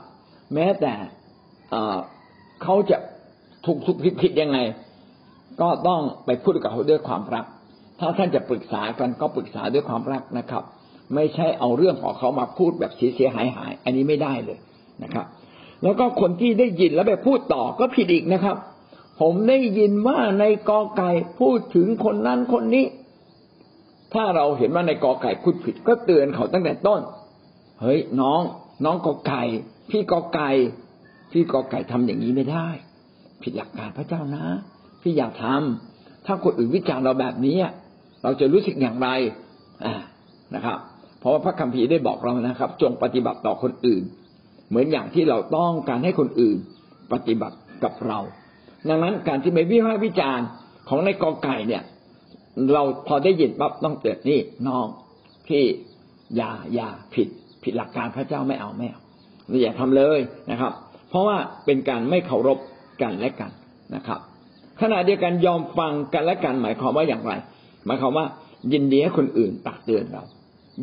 แม้แต่เขาจะถูกถูกผิดผิดยังไง ก็ต้องไปพูดกับเขาด้วยความรัก ถ้าท่านจะปรึกษากันก็ปรึกษาด้วยความรักนะครับ ไม่ใช่เอาเรื่องของเขามาพูดแบบเสียหายหาย อันนี้ไม่ได้เลย นะครับ แล้วก็คนที่ได้ยินแล้วไปพูดต่อก็ผิดอีกนะครับ ผมได้ยินว่าในกอไก่พูดถึงคนนั้นคนนี้ ถ้าเราเห็นว่าในกอไก่พูดผิด ก็เตือนเขาตั้งแต่ต้น เฮ้ยน้อง น้องกอไก่ พี่กอไก่ พี่กอไก่ทำอย่างนี้ไม่ได้ ผิดหลักการพระเจ้านะ พี่อยากทำถ้าคนอื่นวิจารณ์เราแบบนี้เราจะรู้สึกอย่างไร อ่านะครับ เพราะว่าพระคัมภีร์ได้บอกเรานะครับ จงปฏิบัติต่อคนอื่น เหมือนอย่างที่เราต้องการให้คนอื่นปฏิบัติกับเรา ดังนั้นการที่ไม่วิพากษ์วิจารณ์ของในกอไก่เนี่ย เราพอได้ยินปั๊บต้องเตือนนี่น้องพี่อย่าอย่าผิดผิดหลักการพระเจ้าไม่เอาไม่เอาอย่าทำเลยนะครับ เพราะว่าเป็นการไม่เคารพกันและกันนะครับ ขณะเดียวกันยอมฟังกันและกันหมายความว่าอย่างไร หมายความว่า ยินดีให้คนอื่นตักเตือนเรา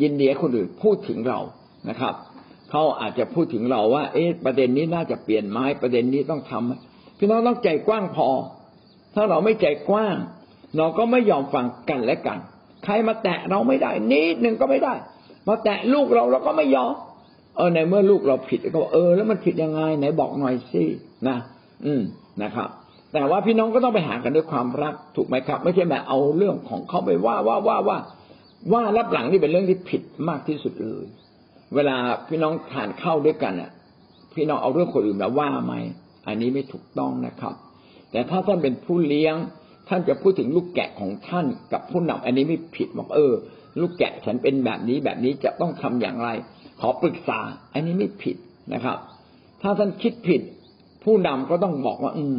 ยินดีให้คนอื่นพูดถึงเรานะครับ เขาอาจจะพูดถึงเราว่า เอ๊ะประเด็นนี้น่าจะเปลี่ยนไม้ประเด็นนี้ต้องทำพี่น้องต้องใจกว้างพอ ถ้าเราไม่ใจกว้าง เราก็ไม่ยอมฟังกันและกัน ใครมาแตะเราไม่ได้ นิดหนึ่งก็ไม่ได้ มาแตะลูกเราเราก็ไม่ยอมเออในเมื่อลูกเราผิดก็บอกเออแล้วมันผิดยังไงไหนบอกหน่อยสินะอืมนะครับ แต่ว่าพี่น้องก็ต้องไปหากันด้วยความรักถูกไหมครับ ไม่ใช่แบบเอาเรื่องของเขาไปว่าว่าว่าว่าว่ารับหลังนี่เป็นเรื่องที่ผิดมากที่สุดเลย เวลาพี่น้องทานข้าวด้วยกันอะ พี่น้องเอาเรื่องคนอื่นมาว่าไหมอันนี้ไม่ถูกต้องนะครับ แต่ถ้าท่านเป็นผู้เลี้ยง ท่านจะพูดถึงลูกแกะของท่านกับผู้นำอันนี้ไม่ผิดบอกเออ ลูกแกะฉันเป็นแบบนี้แบบนี้จะต้องทำอย่างไร ขอปรึกษา อันนี้ไม่ผิดนะครับ ถ้าท่านคิดผิด ผู้นำก็ต้องบอกว่า อืม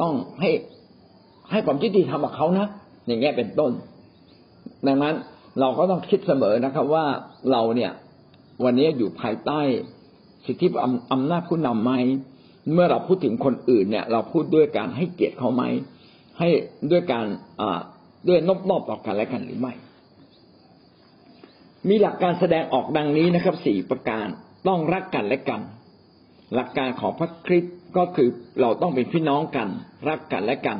ต้องให้ให้ความยุติธรรมกับเขานะอย่างเงี้ยเป็นต้น ดังนั้นเราก็ต้องคิดเสมอนะครับว่าเราเนี่ย วันนี้อยู่ภายใต้สิทธิอำนาจผู้นำไหมเมื่อเราพูดถึงคนอื่นเนี่ย เราพูดด้วยการให้เกียรติเขาไหมให้ด้วยการด้วยนอบนอบต่อกันและกันหรือไม่ มีหลักการแสดงออกดังนี้นะครับสี่ประการต้องรักกันและกัน หลักการของพระคริสต์ก็คือเราต้องเป็นพี่น้องกัน รักกันและกัน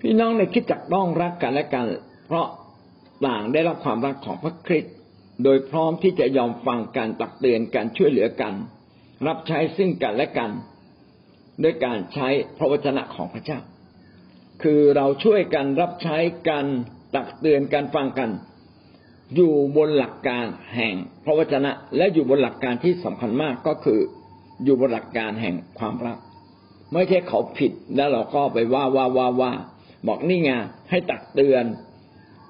พี่น้องในคิดจักต้องรักกันและกัน เพราะต่างได้รับความรักของพระคริสต์ โดยพร้อมที่จะยอมฟังการตักเตือนการช่วยเหลือกัน รับใช้ซึ่งกันและกัน ด้วยการใช้พระวจนะของพระเจ้า คือเราช่วยกันรับใช้กันตักเตือนการฟังกัน อยู่บนหลักการแห่งพระวจนะ และอยู่บนหลักการที่สำคัญมากก็คืออยู่บนหลักการแห่งความรัก ไม่ใช่เขาผิดแล้วเราก็ไปว่าว่าว่าว่าบอกนี่ไงให้ตักเตือน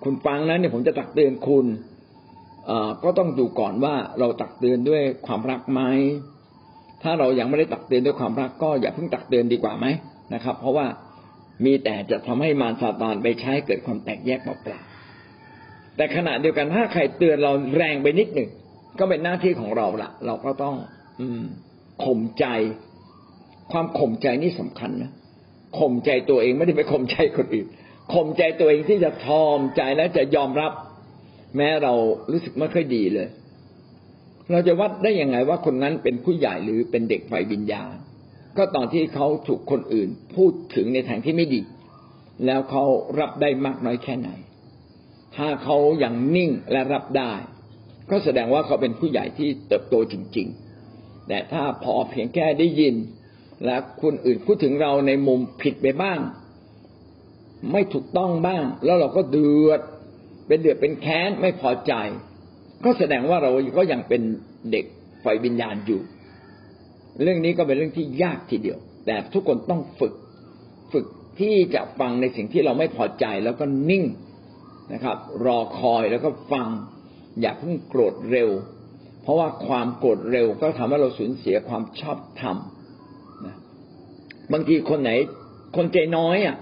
คุณฟังนั้นเนี่ยผมจะตักเตือนคุณ ก็ต้องดูก่อนว่าเราตักเตือนด้วยความรักไหมถ้าเรายังไม่ได้ตักเตือนด้วยความรักก็อย่าเพิ่งตักเตือนดีกว่าไหมนะครับ เพราะว่ามีแต่จะทำให้มารซาตานไปใช้เกิดความแตกแยกเปล่าแต่ขณะเดียวกันถ้าใครเตือนเราแรงไปนิดหนึ่งก็เป็นหน้าที่ของเราละเราก็ต้อง อืมข่มใจ ความข่มใจนี่สำคัญนะข่มใจตัวเองไม่ได้ไปข่มใจคนอื่นข่มใจตัวเองที่จะทอมใจและจะยอมรับ แม้เรารู้สึกไม่ค่อยดีเลย เราจะวัดได้ยังไงว่าคนนั้นเป็นผู้ใหญ่หรือเป็นเด็กไฟวิญญาณ ก็ตอนที่เขาถูกคนอื่นพูดถึงในทางที่ไม่ดี แล้วเขารับได้มากน้อยแค่ไหน ถ้าเขาอย่างนิ่งและรับได้ ก็แสดงว่าเขาเป็นผู้ใหญ่ที่เติบโตจริง ๆ แต่ถ้าพอเพียงแค่ได้ยิน และคนอื่นพูดถึงเราในมุมผิดไปบ้าง ไม่ถูกต้องบ้าง แล้วเราก็เดือด เป็นเดือดเป็นแค้นไม่พอใจ ก็แสดงว่าเราก็ยังเป็นเด็กไฟวิญญาณอยู่ เรื่องนี้ก็เป็นเรื่องที่ยากทีเดียว แต่ทุกคนต้องฝึกฝึกที่จะฟังในสิ่งที่เราไม่พอใจแล้วก็นิ่งนะครับ รอคอยแล้วก็ฟัง อย่าเพิ่งโกรธเร็ว เพราะว่าความโกรธเร็วก็ทำให้เราสูญเสียความชอบธรรมนะบางทีคนไหนคนใจน้อยอะ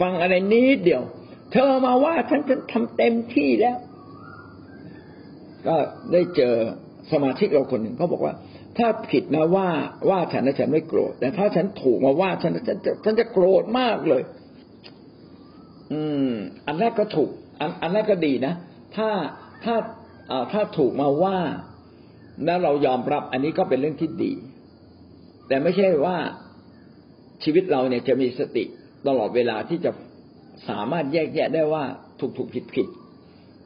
ฟังอะไรนิดเดียว เธอมาว่าฉันฉันทำเต็มที่แล้ว ก็ได้เจอสมาชิกเราคนหนึ่งเขาบอกว่า ถ้าผิดนะว่าว่าฉันนะฉันไม่โกรธแต่ถ้าฉันถูกมาว่าฉันฉันจะฉันจะโกรธมากเลย อืม อันแรกก็ถูก อันอันแรกก็ดีนะถ้าถ้าถ้าถูกมาว่าแล้วเรายอมรับอันนี้ก็เป็นเรื่องที่ดี แต่ไม่ใช่ว่าชีวิตเราเนี่ยจะมีสติตลอดเวลาที่จะ สามารถแยกแยะได้ว่าถูกถูกผิดผิด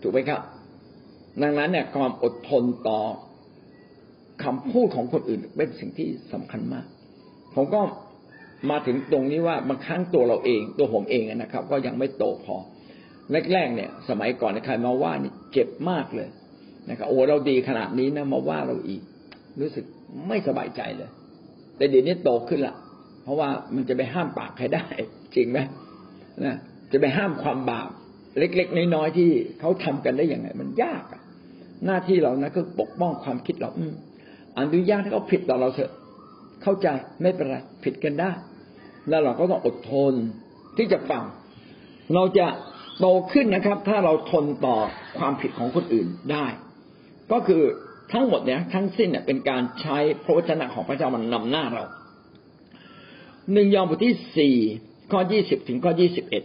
ถูกไหมครับ ดังนั้นเนี่ยความอดทนต่อคำพูดของคนอื่นเป็นสิ่งที่สำคัญมาก ผมก็มาถึงตรงนี้ว่าบางครั้งตัวเราเอง ตัวผมเองนะครับ ก็ยังไม่โตพอแรกๆเนี่ย สมัยก่อนใครมาว่านี่เจ็บมากเลยนะครับโอ้เราดีขนาดนี้นะมาว่าเราอีก รู้สึกไม่สบายใจเลย แต่เดี๋ยวนี้โตขึ้นละเพราะว่ามันจะไปห้ามปากใครได้ จริงไหมนะ จะไปห้ามความบาปเล็กๆน้อยๆที่เขาทำกันได้ยังไงมันยากอะหน้าที่เรานะก็ปกป้องความคิดเราอือนุญาตให้เขาผิดต่อเราเถอะ เข้าใจไม่เป็นไรผิดกันได้ แล้วเราก็ต้องอดทนที่จะฟัง เราจะโตขึ้นนะครับ ถ้าเราทนต่อความผิดของคนอื่นได้ ก็คือทั้งหมดเนี่ยทั้งสิ้นเนี่ยเป็นการใช้พระวจนะของพระเจ้ามันนำหน้าเราหนึ่งยอห์นบทที่สี่ข้อยี่สิบถึงข้อยี่สิบเอ็ด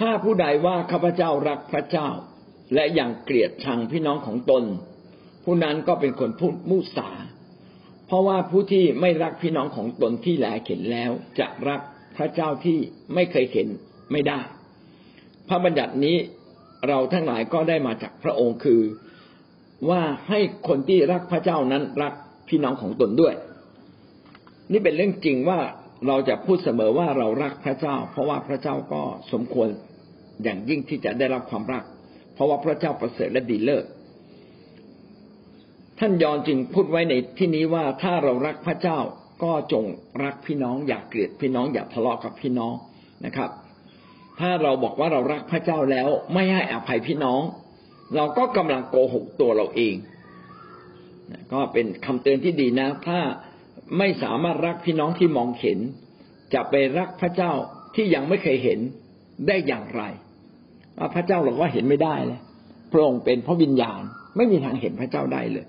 ถ้าผู้ใดว่าข้าพเจ้ารักพระเจ้า และอยังเกลียดชังพี่น้องของตน ผู้นั้นก็เป็นคนพูดมุสา เพราะว่าผู้ที่ไม่รักพี่น้องของตนที่แลเห็นแล้ว จะรักพระเจ้าที่ไม่เคยเห็นไม่ได้ พระบัญญัตินี้เราทั้งหลายก็ได้มาจากพระองค์คือว่าให้คนที่รักพระเจ้านั้นรักพี่น้องของตนด้วย นี่เป็นเรื่องจริงว่าเราจะพูดเสมอว่าเรารักพระเจ้า เพราะว่าพระเจ้าก็สมควร อย่างยิ่งที่จะได้รับความรัก เพราะว่าพระเจ้าประเสริฐและดีเลิศท่านยอนจึงพูดไว้ในที่นี้ว่าถ้าเรารักพระเจ้าก็จงรักพี่น้องอย่าเกลียดพี่น้องอย่าทะเลาะกับพี่น้องนะครับ ถ้าเราบอกว่าเรารักพระเจ้าแล้วไม่ให้อภัยพี่น้อง เราก็กำลังโกหกตัวเราเองก็เป็นคำเตือนที่ดีนะ ถ้าไม่สามารถรักพี่น้องที่มองเห็น จะไปรักพระเจ้าที่ยังไม่เคยเห็นได้อย่างไร พระเจ้าเราก็เห็นไม่ได้เลยพระองค์เป็นพระวิญญาณ ไม่มีทางเห็นพระเจ้าได้เลย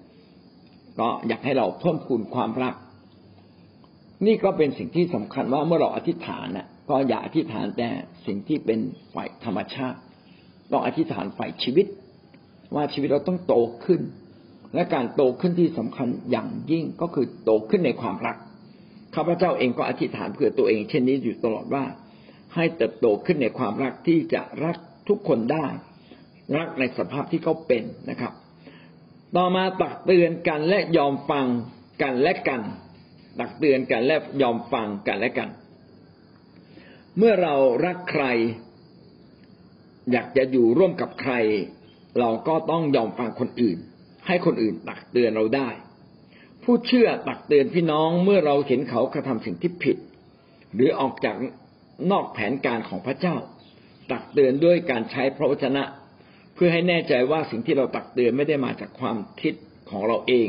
ก็อยากให้เราเพิ่มคูณความรัก นี่ก็เป็นสิ่งที่สำคัญว่าเมื่อเราอธิษฐานน่ะ ก็อย่าอธิษฐานแต่สิ่งที่เป็นฝ่ายธรรมชาติต้องอธิษฐานฝ่ายชีวิต ว่าชีวิตเราต้องโตขึ้น และการโตขึ้นที่สำคัญอย่างยิ่งก็คือโตขึ้นในความรักข้าพเจ้าเองก็อธิษฐานเพื่อตัวเอง เช่นนี้อยู่ตลอดว่า ให้เติบโตขึ้นในความรักที่จะรัก ทุกคนได้ รักในสภาพที่เขาเป็นนะครับ ต่อมาตักเตือนกันและยอมฟังกันและกัน ตักเตือนกันและยอมฟังกันและกัน เมื่อเรารักใคร อยากจะอยู่ร่วมกับใคร เราก็ต้องยอมฟังคนอื่น ให้คนอื่นตักเตือนเราได้ ผู้เชื่อตักเตือนพี่น้องเมื่อเราเห็นเขากระทำสิ่งที่ผิด หรือออกจากนอกแผนการของพระเจ้า ตักเตือนด้วยการใช้พระวจนะ เพื่อให้แน่ใจว่าสิ่งที่เราตักเตือนไม่ได้มาจากความคิดของเราเอง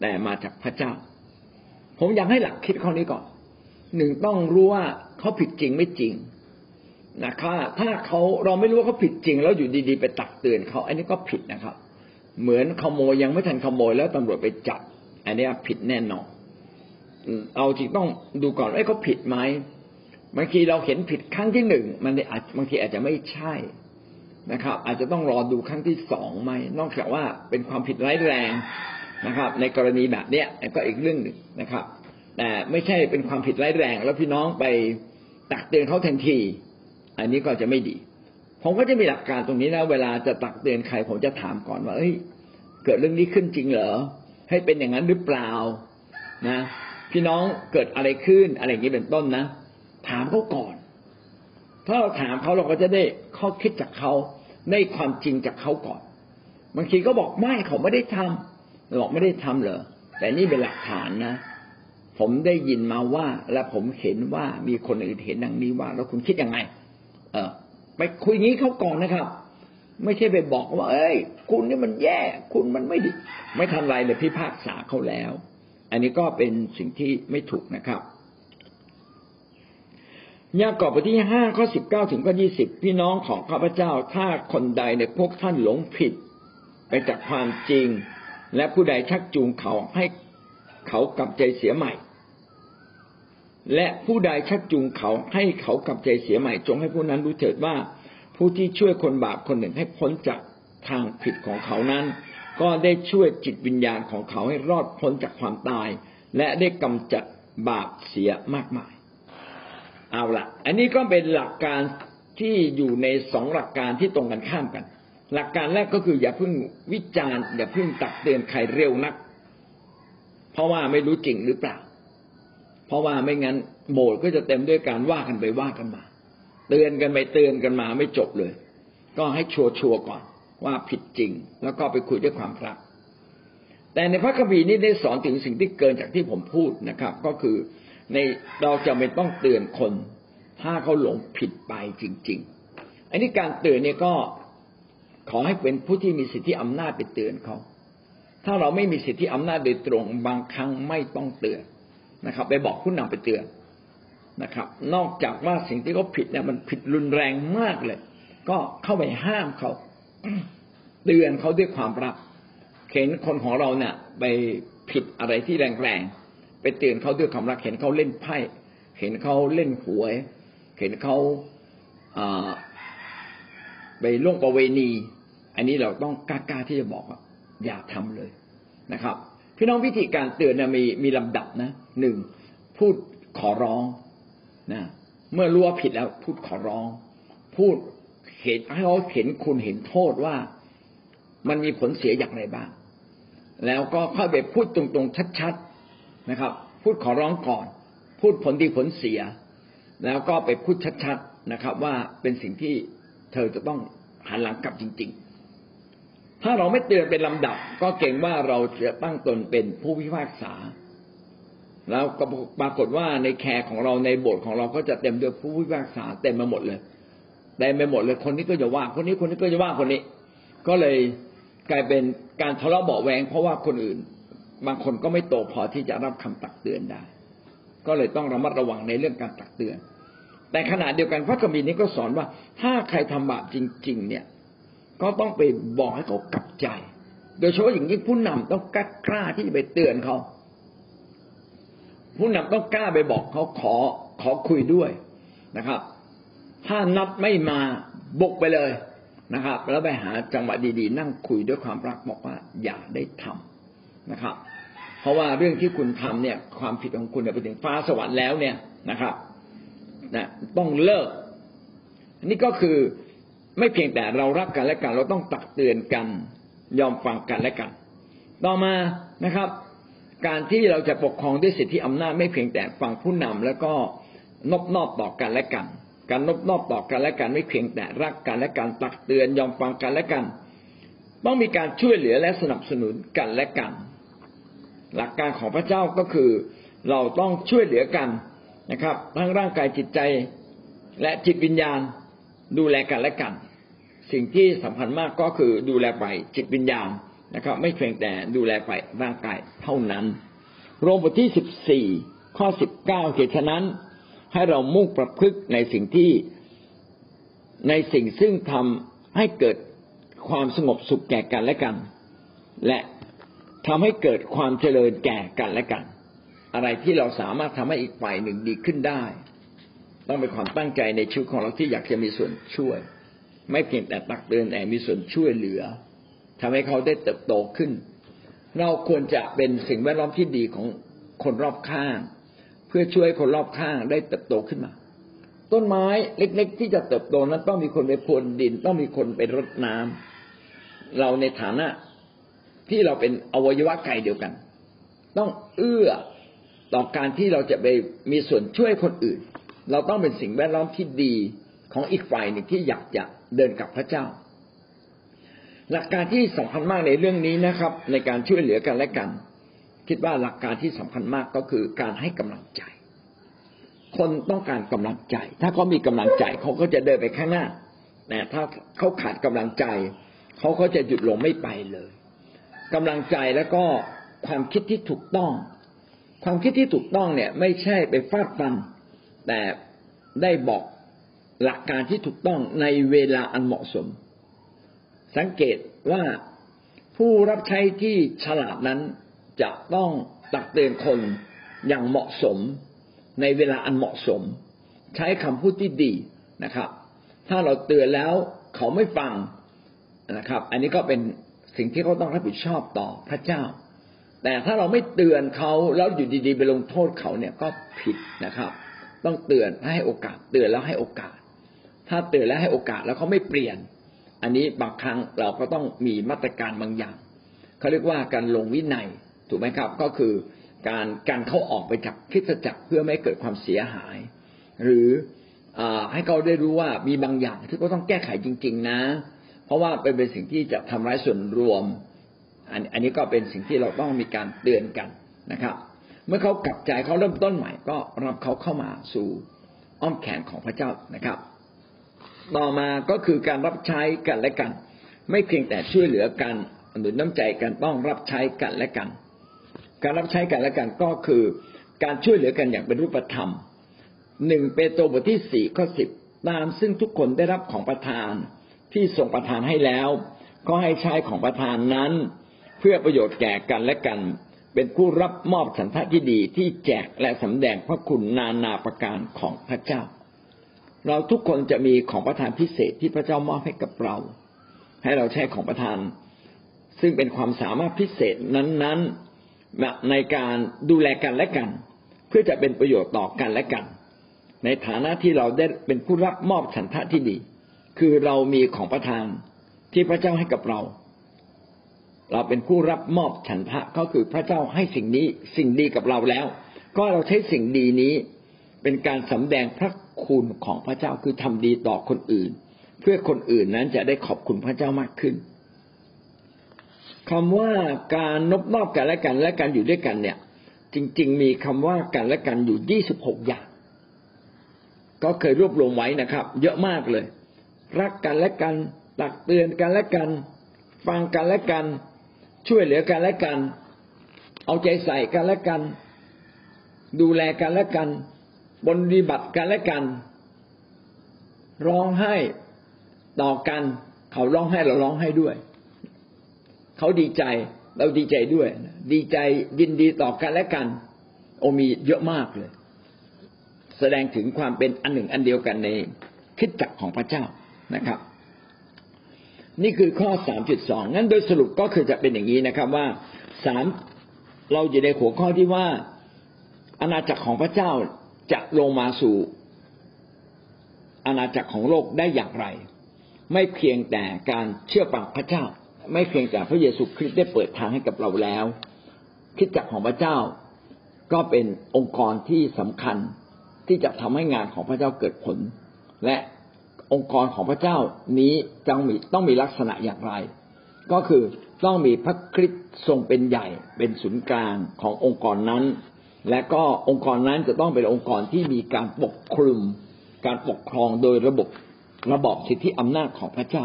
แต่มาจากพระเจ้า ผมอยากให้หลักคิดข้อนี้ก่อนหนึ่งต้องรู้ว่าเขาผิดจริงไม่จริงนะครับถ้าเขาเราไม่รู้ว่าเขาผิดจริง แล้วอยู่ดีๆ ไปตักเตือนเขาอันนี้ก็ผิดนะครับ เหมือนขโมยยังไม่ทันขโมยแล้วตำรวจไปจับ อันนี้ผิดแน่นอนเอาจริงต้องดูก่อนว่าเขาผิดไหม บางทีเราเห็นผิดครั้งที่หนึ่งมันอาจบางทีอาจจะไม่ใช่นะครับ อาจจะต้องรอดูครั้งที่สองไหมนอกจากว่าเป็นความผิดร้ายแรงนะครับ ในกรณีแบบเนี้ยก็อีกเรื่องหนึ่งนะครับ แต่ไม่ใช่เป็นความผิดร้ายแรง แล้วพี่น้องไปตักเตือนเขาทันที อันนี้ก็จะไม่ดี ผมก็จะมีหลักการตรงนี้นะเวลาจะตักเตือนใครผมจะถามก่อนว่าเอ้ย เกิดเรื่องนี้ขึ้นจริงเหรอให้เป็นอย่างนั้นหรือเปล่านะ พี่น้องเกิดอะไรขึ้นอะไรอย่างนี้เป็นต้นนะ ถามเขาก่อน ถ้าเราถามเขาเราก็จะได้ข้อคิดจากเขาได้ความจริงจากเขาก่อนบางทีก็บอกไม่เขาไม่ได้ทำบอกไม่ได้ทำเหรอแต่นี่เป็นหลักฐานนะ ผมได้ยินมาว่า และผมเห็นว่ามีคนอื่นเห็นดังนี้ว่า แล้วคุณคิดยังไง เออ ไปคุยงี้เขาก่อนนะครับ ไม่ใช่ไปบอกว่า เอ้ย คุณนี่มันแย่ คุณมันไม่ดี ไม่ทันไรเลยพิพากษาเขาแล้ว อันนี้ก็เป็นสิ่งที่ไม่ถูกนะครับ ยากอบทที่ห้าข้อสิบเก้าถึงข้อยี่สิบพี่น้องของข้าพเจ้าถ้าคนใดในพวกท่านหลงผิด ไปจากความจริง และผู้ใดชักจูงเขาให้เขากลับใจเสียใหม่ และผู้ใดชักจูงเขาให้เขากลับใจเสียใหม่ จงให้ผู้นั้นรู้เถิดว่า ผู้ที่ช่วยคนบาปคนหนึ่งให้พ้นจากทางผิดของเขานั้น ก็ได้ช่วยจิตวิญญาณของเขาให้รอดพ้นจากความตาย และได้กำจัดบาปเสียมากมาย เอาละอันนี้ก็เป็นหลักการที่อยู่ในสองหลักการที่ตรงกันข้ามกัน หลักการแรกก็คือ อย่าเพิ่งวิจารณ์อย่าเพิ่งตักเตือนใครเร็วนัก เพราะว่าไม่รู้จริงหรือเปล่า เพราะว่าไม่งั้นโบสถ์ก็จะเต็มด้วยการว่ากันไปว่ากันมา เตือนกันไปเตือนกันมาไม่จบเลย ก็ให้ชัวร์ก่อนว่าผิดจริง แล้วก็ไปคุยด้วยความรักแต่ในพระคัมภีร์นี้ได้สอนถึงสิ่งที่เกินจากที่ผมพูดนะครับ ก็คือ ในเราจะไม่ต้องเตือนคน ถ้าเขาหลงผิดไปจริง ๆ อันนี้การเตือนเนี่ยก็ขอให้เป็นผู้ที่มีสิทธิอำนาจไปเตือนเขา ถ้าเราไม่มีสิทธิอำนาจโดยตรงบางครั้งไม่ต้องเตือนนะครับ ไปบอกผู้นำไปเตือนนะครับ นอกจากว่าสิ่งที่เขาผิดเนี่ยมันผิดรุนแรงมากเลย ก็เข้าไปห้ามเขาเตือนเขาด้วยความรักเห็นคนของเราเนี่ยไปผิดอะไรที่แรงๆ ไปเตือนเขาด้วยความรักเห็นเขาเล่นไพ่เห็นเขาเล่นหวย เห็นเขาไปล่วงประเวณี อันนี้เราต้องกล้าๆที่จะบอกว่าอย่าทำเลยนะครับ พี่น้องวิธีการเตือนนะมีมีลำดับนะหนึ่งพูดขอร้องนะเมื่อรู้ว่าผิดแล้วพูดขอร้อง พูดเห็นให้เขาเห็นคุณเห็นโทษว่ามันมีผลเสียอย่างไรบ้าง แล้วก็ค่อยไปพูดตรงๆชัด นะครับ พูดขอร้องก่อน พูดผลดีผลเสีย แล้วก็ไปพูดชัดๆนะครับ ว่าเป็นสิ่งที่เธอจะต้องหันหลังกลับจริง ๆ ถ้าเราไม่เตือนเป็นลำดับ ก็เก่งว่าเราจะตั้งตนเป็นผู้พิพากษา แล้วก็ปรากฏว่าในแคร์ของเราในโบสถ์ของเราก็จะเต็มด้วยผู้พิพากษาเต็มมาหมดเลยเต็มไปหมดเลยคนนี้ก็จะว่า คนนี้คนนี้ก็จะว่าคนนี้ ก็เลยกลายเป็นการทะเลาะเบาแหวงเพราะว่าคนอื่น บางคนก็ไม่โตพอที่จะรับคำตักเตือนได้ ก็เลยต้องระมัดระวังในเรื่องการตักเตือน แต่ขณะเดียวกันพระคัมภีร์นี้ก็สอนว่า ถ้าใครทำบาปจริง ๆ เนี่ย ก็ต้องไปบอกให้เขากลับใจ โดยเฉพาะอย่างยิ่งผู้นำต้องกล้าที่จะไปเตือนเขา ผู้นำต้องกล้าไปบอกเขาขอขอคุยด้วยนะครับ ถ้านัดไม่มาบุกไปเลยนะครับ แล้วไปหาจังหวะดีๆ นั่งคุยด้วยความรักบอกว่าอย่าได้ทำนะครับ เพราะว่าเรื่องที่คุณทำเนี่ย ความผิดของคุณไปถึงฟ้าสวรรค์แล้วเนี่ยนะครับนะต้องเลิก นี่ก็คือไม่เพียงแต่เรารักกันและกันเราต้องตักเตือนกัน ยอมฟังกันและกัน ต่อมานะครับ การที่เราจะปกครองด้วยสิทธิอำนาจไม่เพียงแต่ฟังผู้นำแล้วก็นบนอบต่อกันและกัน การนบนอบต่อกันและกันไม่เพียงแต่รักกันและกันตักเตือนยอมฟังกันและกัน ต้องมีการช่วยเหลือและสนับสนุนกันและกัน หลักการของพระเจ้าก็คือเราต้องช่วยเหลือกันนะครับ ทั้งร่างกายจิตใจและจิตวิญญาณดูแลกันและกัน สิ่งที่สำคัญมากก็คือดูแลไปจิตวิญญาณนะครับ ไม่เพียงแต่ดูแลไปร่างกายเท่านั้น โรมบทที่สิบสี่ข้อสิบเก้าเหตุฉะนั้น ให้เรามุ่งประพฤติในสิ่งที่ในสิ่งซึ่งทำให้เกิดความสงบสุขแก่กันและกัน และ ทำให้เกิดความเจริญแก่กันและกัน อะไรที่เราสามารถทำให้อีกฝ่ายหนึ่งดีขึ้นได้ ต้องเป็นความตั้งใจในชีวิตของเราที่อยากจะมีส่วนช่วย ไม่เพียงแต่ตักเตือนแต่มีส่วนช่วยเหลือทำให้เขาได้เติบโตขึ้น เราควรจะเป็นสิ่งแวดล้อมที่ดีของคนรอบข้าง เพื่อช่วยคนรอบข้างได้เติบโตขึ้นมา ต้นไม้เล็ก ๆ ที่จะเติบโตนั้นต้องมีคนไปพรวนดิน ต้องมีคนไปรดน้ำเราในฐานะ ที่เราเป็นอวัยวะไก่เดียวกัน ต้องเอื้อต่อการที่เราจะไปมีส่วนช่วยคนอื่น เราต้องเป็นสิ่งแวดล้อมที่ดีของอีกฝ่ายหนึ่งที่อยากจะเดินกับพระเจ้า หลักการที่สำคัญมากในเรื่องนี้นะครับ ในการช่วยเหลือกันและกัน คิดว่าหลักการที่สำคัญมากก็คือการให้กำลังใจ คนต้องการกำลังใจ ถ้าเขามีกำลังใจเขาก็จะเดินไปข้างหน้าแต่ถ้าเขาขาดกำลังใจ เขาก็จะหยุดลงไม่ไปเลย กำลังใจแล้วก็ความคิดที่ถูกต้อง ความคิดที่ถูกต้องเนี่ย ไม่ใช่ไปฟาดฟันแต่ได้บอกหลักการที่ถูกต้องในเวลาอันเหมาะสม สังเกตว่าผู้รับใช้ที่ฉลาดนั้นจะต้องตักเตือนคนอย่างเหมาะสม ในเวลาอันเหมาะสม ใช้คำพูดที่ดีนะครับ ถ้าเราเตือนแล้วเขาไม่ฟังนะครับ อันนี้ก็เป็น สิ่งที่เขาต้องรับผิดชอบต่อพระเจ้า แต่ถ้าเราไม่เตือนเขาแล้วอยู่ดีๆไปลงโทษเขาเนี่ยก็ผิดนะครับ ต้องเตือนให้โอกาส เตือนแล้วให้โอกาส ถ้าเตือนแล้วให้โอกาสแล้วเขาไม่เปลี่ยน อันนี้บางครั้งเราก็ต้องมีมาตรการบางอย่างเขาเรียกว่าการลงวินัยถูกไหมครับ ก็คือการการเข้าออกไปจากคิดจักรเพื่อไม่เกิดความเสียหาย หรืออให้เขาได้รู้ว่ามีบางอย่างที่เขาต้องแก้ไขจริง ๆ นะ เพราะว่าเป็นเป็นสิ่งที่จะทำร้ายส่วนรวมอันนี้ก็เป็นสิ่งที่เราต้องมีการเตือนกันนะครับ เมื่อเขากลับใจเขาเริ่มต้นใหม่ ก็รับเขาเข้ามาสู่อ้อมแขนของพระเจ้านะครับ ต่อมาก็คือการรับใช้กันและกัน ไม่เพียงแต่ช่วยเหลือกันหรือน้ำใจกันต้องรับใช้กันและกัน การรับใช้กันและกันก็คือการช่วยเหลือกันอย่างเป็นรูปธรรมหนึ่งเปโตรบทที่สี่ข้อสิบตามซึ่งทุกคนได้รับของประทาน ที่ส่งประทานให้แล้ว ก็ให้ใช้ของประทานนั้น เพื่อประโยชน์แก่กันและกัน เป็นผู้รับมอบสันทะที่ดีที่แจกและสำแดงพระคุณนานาประการของพระเจ้า เราทุกคนจะมีของประทานพิเศษที่พระเจ้ามอบให้กับเรา ให้เราใช้ของประทาน ซึ่งเป็นความสามารถพิเศษนั้นๆในการดูแลกันและกัน เพื่อจะเป็นประโยชน์ต่อกันและกัน ในฐานะที่เราได้เป็นผู้รับมอบสันทะที่ดี คือเรามีของประทานที่พระเจ้าให้กับเรา เราเป็นผู้รับมอบฉันทะก็คือพระเจ้าให้สิ่งนี้สิ่งดีกับเราแล้ว ก็เราใช้สิ่งดีนี้ เป็นการสำแดงพระคุณของพระเจ้าคือทำดีต่อคนอื่น เพื่อคนอื่นนั้นจะได้ขอบคุณพระเจ้ามากขึ้นคำว่าการนบนอบกันและกันและการอยู่ด้วยกันเนี่ย จริง ๆ มีคำว่ากันและกันอยู่ยี่สิบหกอย่าง ก็เคยรวบรวมไว้นะครับ เยอะมากเลย รักกันและกันตักเตือนกันและกัน ฟังกันและกัน ช่วยเหลือกันและกัน เอาใจใส่กันและกัน ดูแลกันและกันบนดีบัติกันและกัน ร้องไห้ต่อกัน เขาร้องไห้เราร้องไห้ด้วย เขาดีใจเราดีใจด้วย ดีใจยินดีต่อกันและกัน โอมีเยอะมากเลย แสดงถึงความเป็นอันหนึ่งอันเดียวกันในคิดจักของพระเจ้า นะครับ นี่คือข้อสามจุดสองงั้นโดยสรุปก็คือจะเป็นอย่างนี้นะครับว่าสามเราอยู่ในหัวข้อที่ว่าอาณาจักรของพระเจ้าจะลงมาสู่อาณาจักรของโลกได้อย่างไร ไม่เพียงแต่การเชื่อฟังพระเจ้า ไม่เพียงแต่พระเยซูคริสต์ได้เปิดทางให้กับเราแล้วคิดจักรของพระเจ้าก็เป็นองค์กรที่สำคัญที่จะทำให้งานของพระเจ้าเกิดผล และ องค์กรของพระเจ้านี้จังมีต้องมีลักษณะอย่างไร ก็คือต้องมีพระคริสต์ทรงเป็นใหญ่เป็นศูนย์กลางขององค์กรนั้น และก็องค์กรนั้นจะต้องเป็นองค์กรที่มีการปกคลุม การปกครองโดยระบบระบอบสิทธิอำนาจของพระเจ้า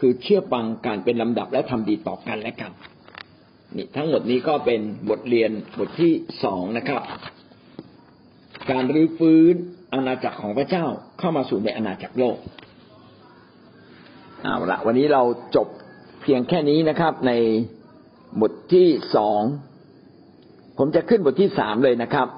คือเชื่อฟังการเป็นลำดับและทำดีต่อกันและกันนี่ทั้งหมดนี้ก็เป็นบทเรียนบทที่สองนะครับ การรื้อฟื้น อาณาจักรของพระเจ้าเข้ามาสู่ในอาณาจักรโลกเอาละวันนี้เราจบเพียงแค่นี้นะครับ ในบทที่สองผมจะขึ้นบทที่สามเลยนะครับ